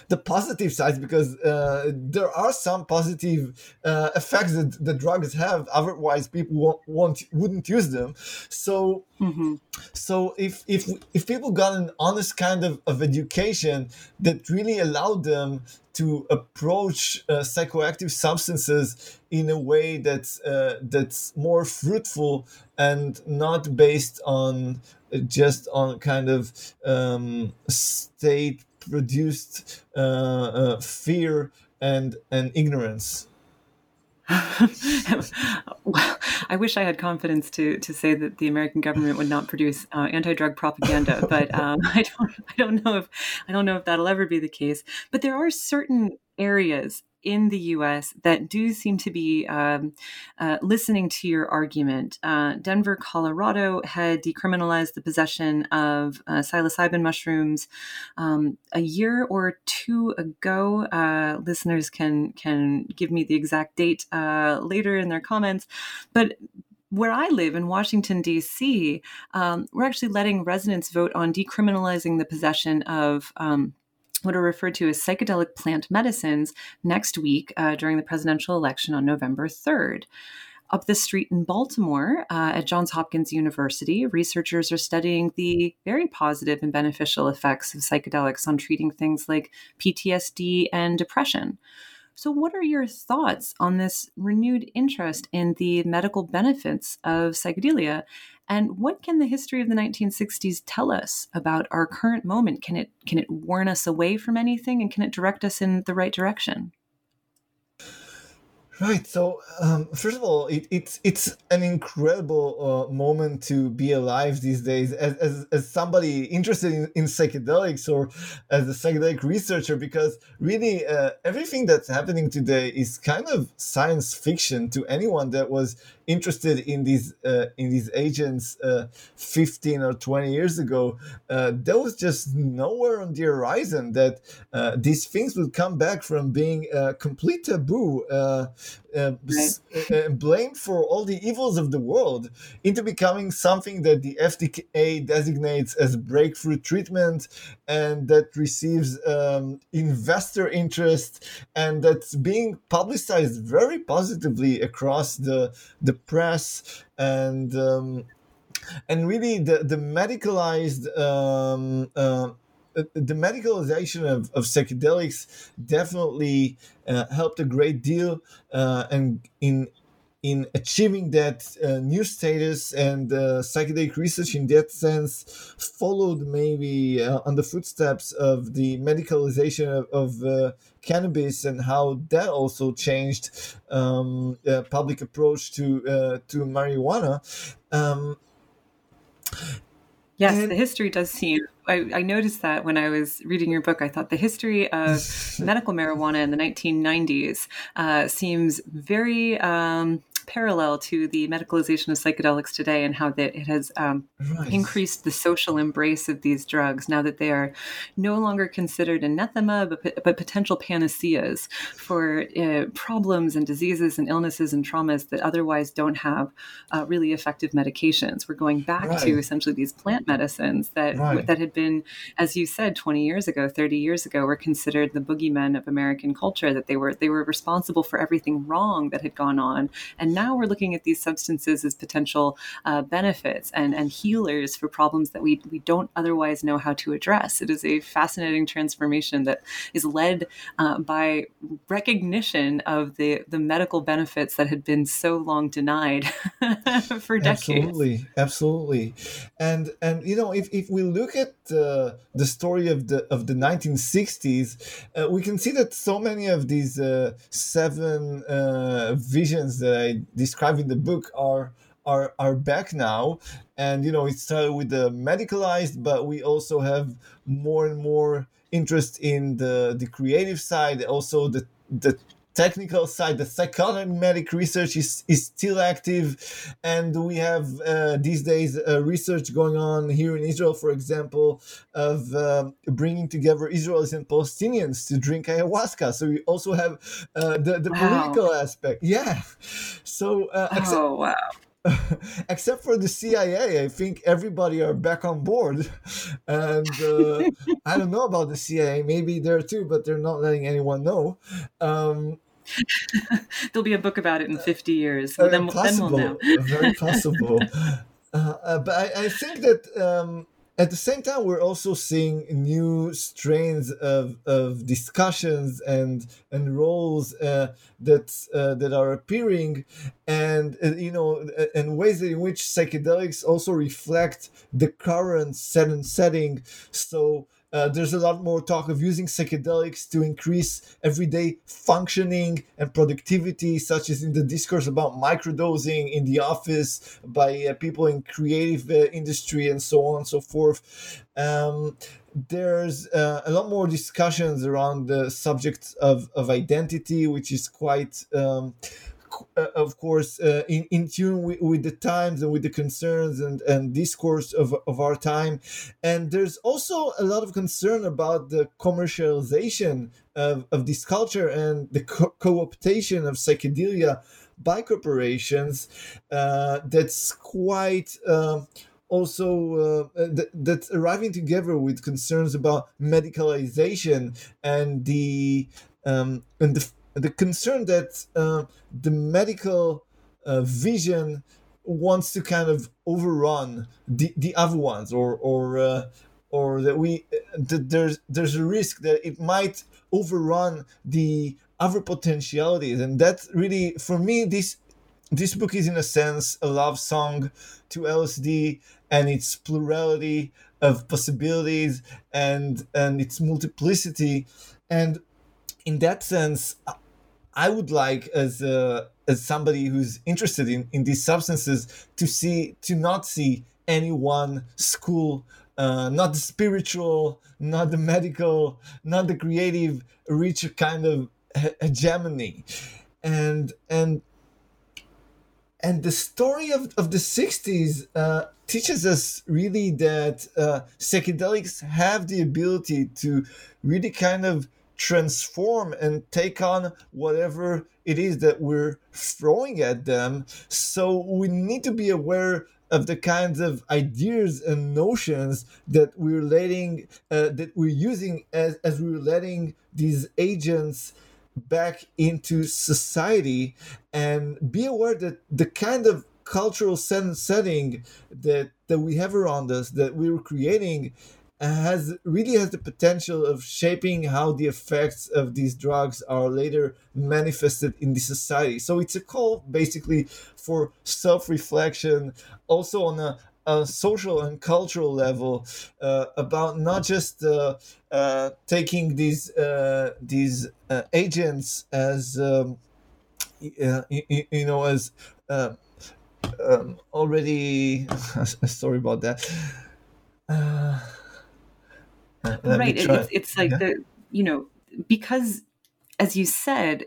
the positive sides because uh, there are some positive uh, effects that the drugs have otherwise people won't, won't wouldn't use them so mm-hmm. so if if if people got an honest kind of, of education that really allowed them to approach uh, psychoactive substances in a way that's uh, that's more fruitful and not based on uh, just on kind of um, state produced uh, fear and and ignorance. well, I wish I had confidence to to say that the American government would not produce uh, anti-drug propaganda, but um, I don't I don't know if I don't know if that'll ever be the case. But there are certain areas in the US that do seem to be um, uh, listening to your argument. Uh, Denver, Colorado had decriminalized the possession of uh, psilocybin mushrooms um, a year or two ago. Uh, listeners can can give me the exact date uh, later in their comments, but where I live in Washington, D.C., um, we're actually letting residents vote on decriminalizing the possession of um, what are referred to as psychedelic plant medicines next week uh, during the presidential election on November 3rd. Up the street in Baltimore uh, at Johns Hopkins University, researchers are studying the very positive and beneficial effects of psychedelics on treating things like PTSD and depression. So, what are your thoughts on this renewed interest in the medical benefits of psychedelia and what can the history of the 1960s tell us about our current moment? Can it can it warn us away from anything and can it direct us in the right direction? Right. So, um, first of all, it, it's it's an incredible uh, moment to be alive these days. As, as, as somebody interested in, in, psychedelics or as a psychedelic researcher, because really uh, everything that's happening today is kind of science fiction to anyone that was interested in these uh, in these agents uh, 15 or 20 years ago uh, there was just nowhere on the horizon that uh, these things would come back from being a complete taboo uh, uh, right. blamed for all the evils of the world into becoming something that the FDA designates as breakthrough treatment and that receives um, investor interest and that's being publicized very positively across the the press and um, and really the the medicalized um, uh, the medicalization of, of psychedelics definitely uh, helped a great deal uh, and in in achieving that uh, new status and uh, psychedelic research in that sense followed maybe uh, on the footsteps of the medicalization of, of uh, cannabis and how that also changed um, public approach to uh, to marijuana. Um, Yes, and, the history does seem. I, I, noticed that when I was reading your book. I thought the history of medical marijuana in the 1990s uh, seems very um, parallel to the medicalization of psychedelics today and how that it has um, increased the social embrace of these drugs now that they are no longer considered anathema but, but potential panaceas for uh, problems and diseases and illnesses and traumas that otherwise don't have uh, really effective medications. We're going back right. to essentially these plant medicines that right. that had been, as you said, 20 years ago, 30 years ago, were considered the boogeymen of American culture. That they were they were responsible for everything wrong that had gone on, and now we're looking at these substances as potential uh, benefits and, and healers for problems that we, we don't otherwise know how to address. It is a fascinating transformation that is led uh, by recognition of the, the medical benefits that had been so long denied for decades. Absolutely, absolutely. And and you know, if, if we look at uh, the story of the of the 1960s, uh, we can see that so many of these uh, seven uh, visions that I described in the book are are are back now. And you know it started with the medicalized but we also have more and more interest in the the creative side also the the technical side, the psychotic research is, is still active. And we have uh, these days uh, research going on here in Israel, for example, of uh, bringing together Israelis and Palestinians to drink ayahuasca. So we also have uh, the, the wow. political aspect. Yeah. So, uh, oh, except, wow. except for the CIA, I think everybody are back on board. And uh, I don't know about the CIA. Maybe there too, but they're not letting anyone know. Um, There'll be a book about it in 50 years. Well, then, then we'll know. very possible. Uh, uh, but I, I, think that um, at the same time, we're also seeing new strains of, of discussions and and roles uh, that uh, that are appearing, and uh, you know, and ways in which psychedelics also reflect the current set and setting. So Uh, there's a lot more talk of using psychedelics to increase everyday functioning and productivity, such as in the discourse about microdosing in the office by uh, people in creative uh, industry and so on and so forth. Um, there's uh, a lot more discussions around the subject of, of identity, which is quite um, of course, uh, in, in tune with, with, the times and with the concerns and, and discourse of, of our time. And there's also a lot of concern about the commercialization of, of this culture and the co optation of psychedelia by corporations. Uh, that's quite. Um, also uh, th- that's arriving together with concerns about medicalization and the um, and the the concern that uh, the medical uh, vision wants to kind of overrun the, the other ones or or uh, or that we that there's there's a risk that it might overrun the other potentialities. And that's really for me this this book is in a sense a love song to LSD and its plurality of possibilities and and its multiplicity. And in that sense I would like as a, as somebody who's interested in, in these substances to see to not see any one school, uh, not the spiritual, not the medical, not the creative, reach a kind of hegemony, and and and the story of, of the 60s uh, teaches us really that uh, psychedelics have the ability to really kind of transform and take on whatever it is that we're throwing at them. So we need to be aware of the kinds of ideas and notions that we're letting uh, that we're using as, as we're letting these agents back into society and be aware that the kind of cultural setting that that we have around us that we're creating has really has the potential of shaping how the effects of these drugs are later manifested in the society. So it's a call basically for self-reflection, also on a, a social and cultural level, uh, about not just uh, uh, taking these uh, these uh, agents as um, you, you, know as uh, um, already. sorry about that right. It's, it's like yeah. the, you know, because as you said,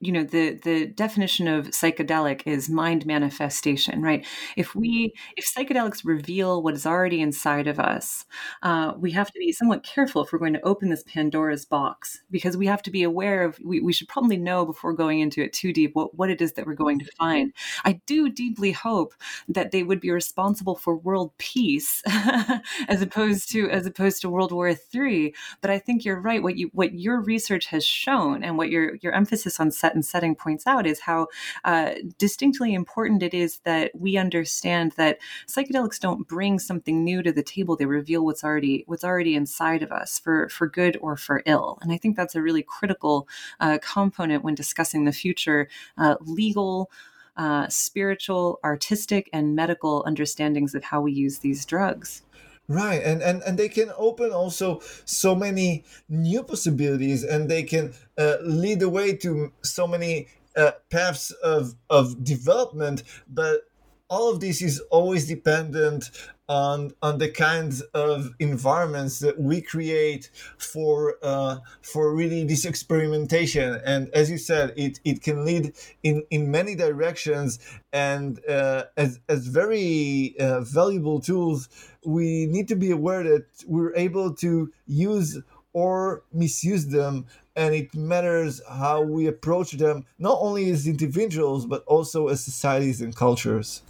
you know the the definition of psychedelic is mind manifestation right? If we if psychedelics reveal what is already inside of us uh, we have to be somewhat careful if we're going to open this pandora's box because we have to be aware of we, we should probably know before going into it too deep what, what it is that we're going to find. I do deeply hope that they would be responsible for world peace as opposed to as opposed to world war three but i think you're right. What you what your research has shown and what your your emphasis on set and setting points out is how uh, distinctly important it is that we understand that psychedelics don't bring something new to the table; they reveal what's already what's already inside of us, for for good or for ill. And I think that's a really critical uh, component when discussing the future uh, legal. Uh, spiritual, artistic, and medical understandings of how we use these drugs. Right, and, and and they can open also so many new possibilities, and they can uh, lead the way to so many uh, paths of of development. But all of this is always dependent on on the kinds of environments that we create for uh, for really this experimentation. And as you said it it can lead in in many directions. And uh, as as very uh, valuable tools we need to be aware that we're able to use or misuse them. And it matters how we approach them not only as individuals but also as societies and cultures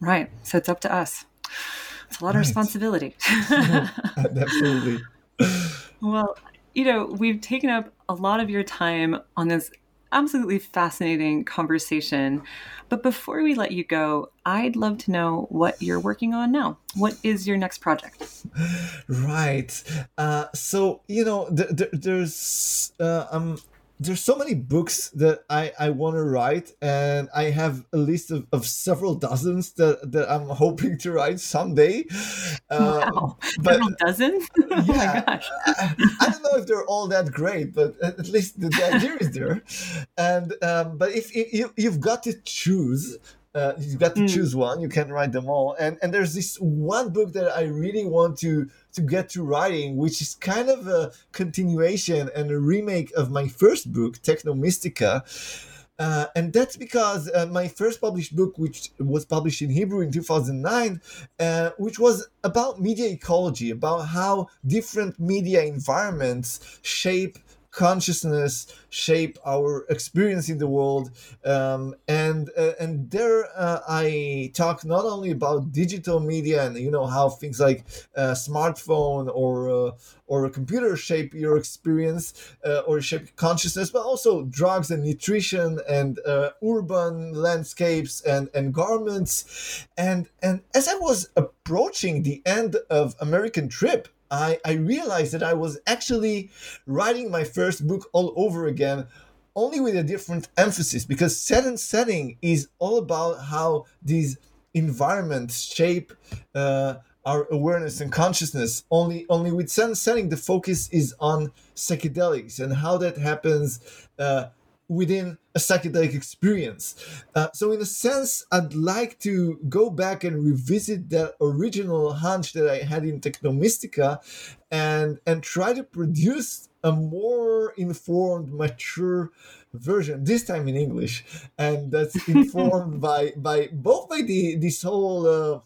right so it's up to us it's a lot right. of responsibility. Absolutely. well, you know, we've taken up a lot of your time on this absolutely fascinating conversation. But before we let you go, I'd love to know what you're working on now. What is your next project? Right. Uh, so you know, th- th- there's uh, I'm there's so many books that I, I want to write, and I have a list of, of several dozens that, that I'm hoping to write someday. Uh, wow, but, several dozens? oh yeah, I, I, don't know if they're all that great, but at least the, the idea is there. And um, but if, if you, you've got to choose uh, you got to mm. choose one. You can't write them all. And and there's this one book that I really want to to get to writing, which is kind of a continuation and a remake of my first book, Techno Mystica. Uh, and that's because uh, my first published book, which was published in Hebrew in 2009, uh, which was about media ecology, about how different media environments shape consciousness shape our experience in the world um, and uh, and there uh, i talk not only about digital media and you know how things like a smartphone or uh, or a computer shape your experience uh, or shape consciousness but also drugs and nutrition and uh, urban landscapes and and garments. And and as i was approaching the end of american trip I, I realized that I was actually writing my first book all over again, only with a different emphasis, because set and setting is all about how these environments shape uh, our awareness and consciousness. Only, only with set and setting, the focus is on psychedelics and how that happens. Uh, within a psychedelic experience. Uh, so, in a sense, I'd like to go back and revisit that original hunch that I had in Technomystica and, and try to produce a more informed, mature version this time in english and that's informed by by both by the this whole uh,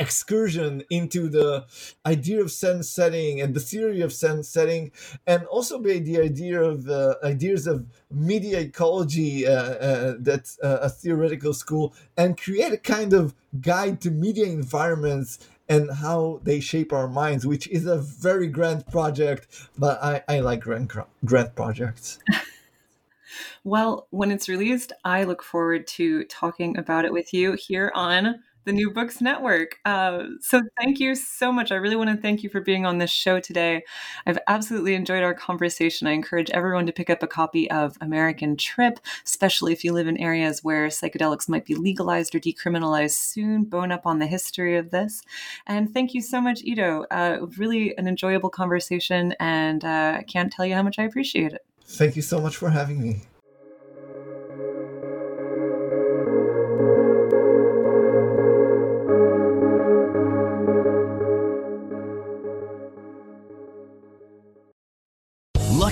excursion into the idea of set and setting and the theory of set and setting, and also by the idea of uh, ideas of media ecology uh, uh, that's uh, a theoretical school, and create a kind of guide to media environments and how they shape our minds, which is a very grand project, but I, I like grand, grand projects. well, when it's released, I look forward to talking about it with you here on the New Books Network. Uh, so thank you so much. I really want to thank you for being on this show today. I've absolutely enjoyed our conversation. I encourage everyone to pick up a copy of American Trip, especially if you live in areas where psychedelics might be legalized or decriminalized soon. Bone up on the history of this. And thank you so much, Ido. Uh, really an enjoyable conversation, and uh, I can't tell you how much I appreciate it. Thank you so much for having me.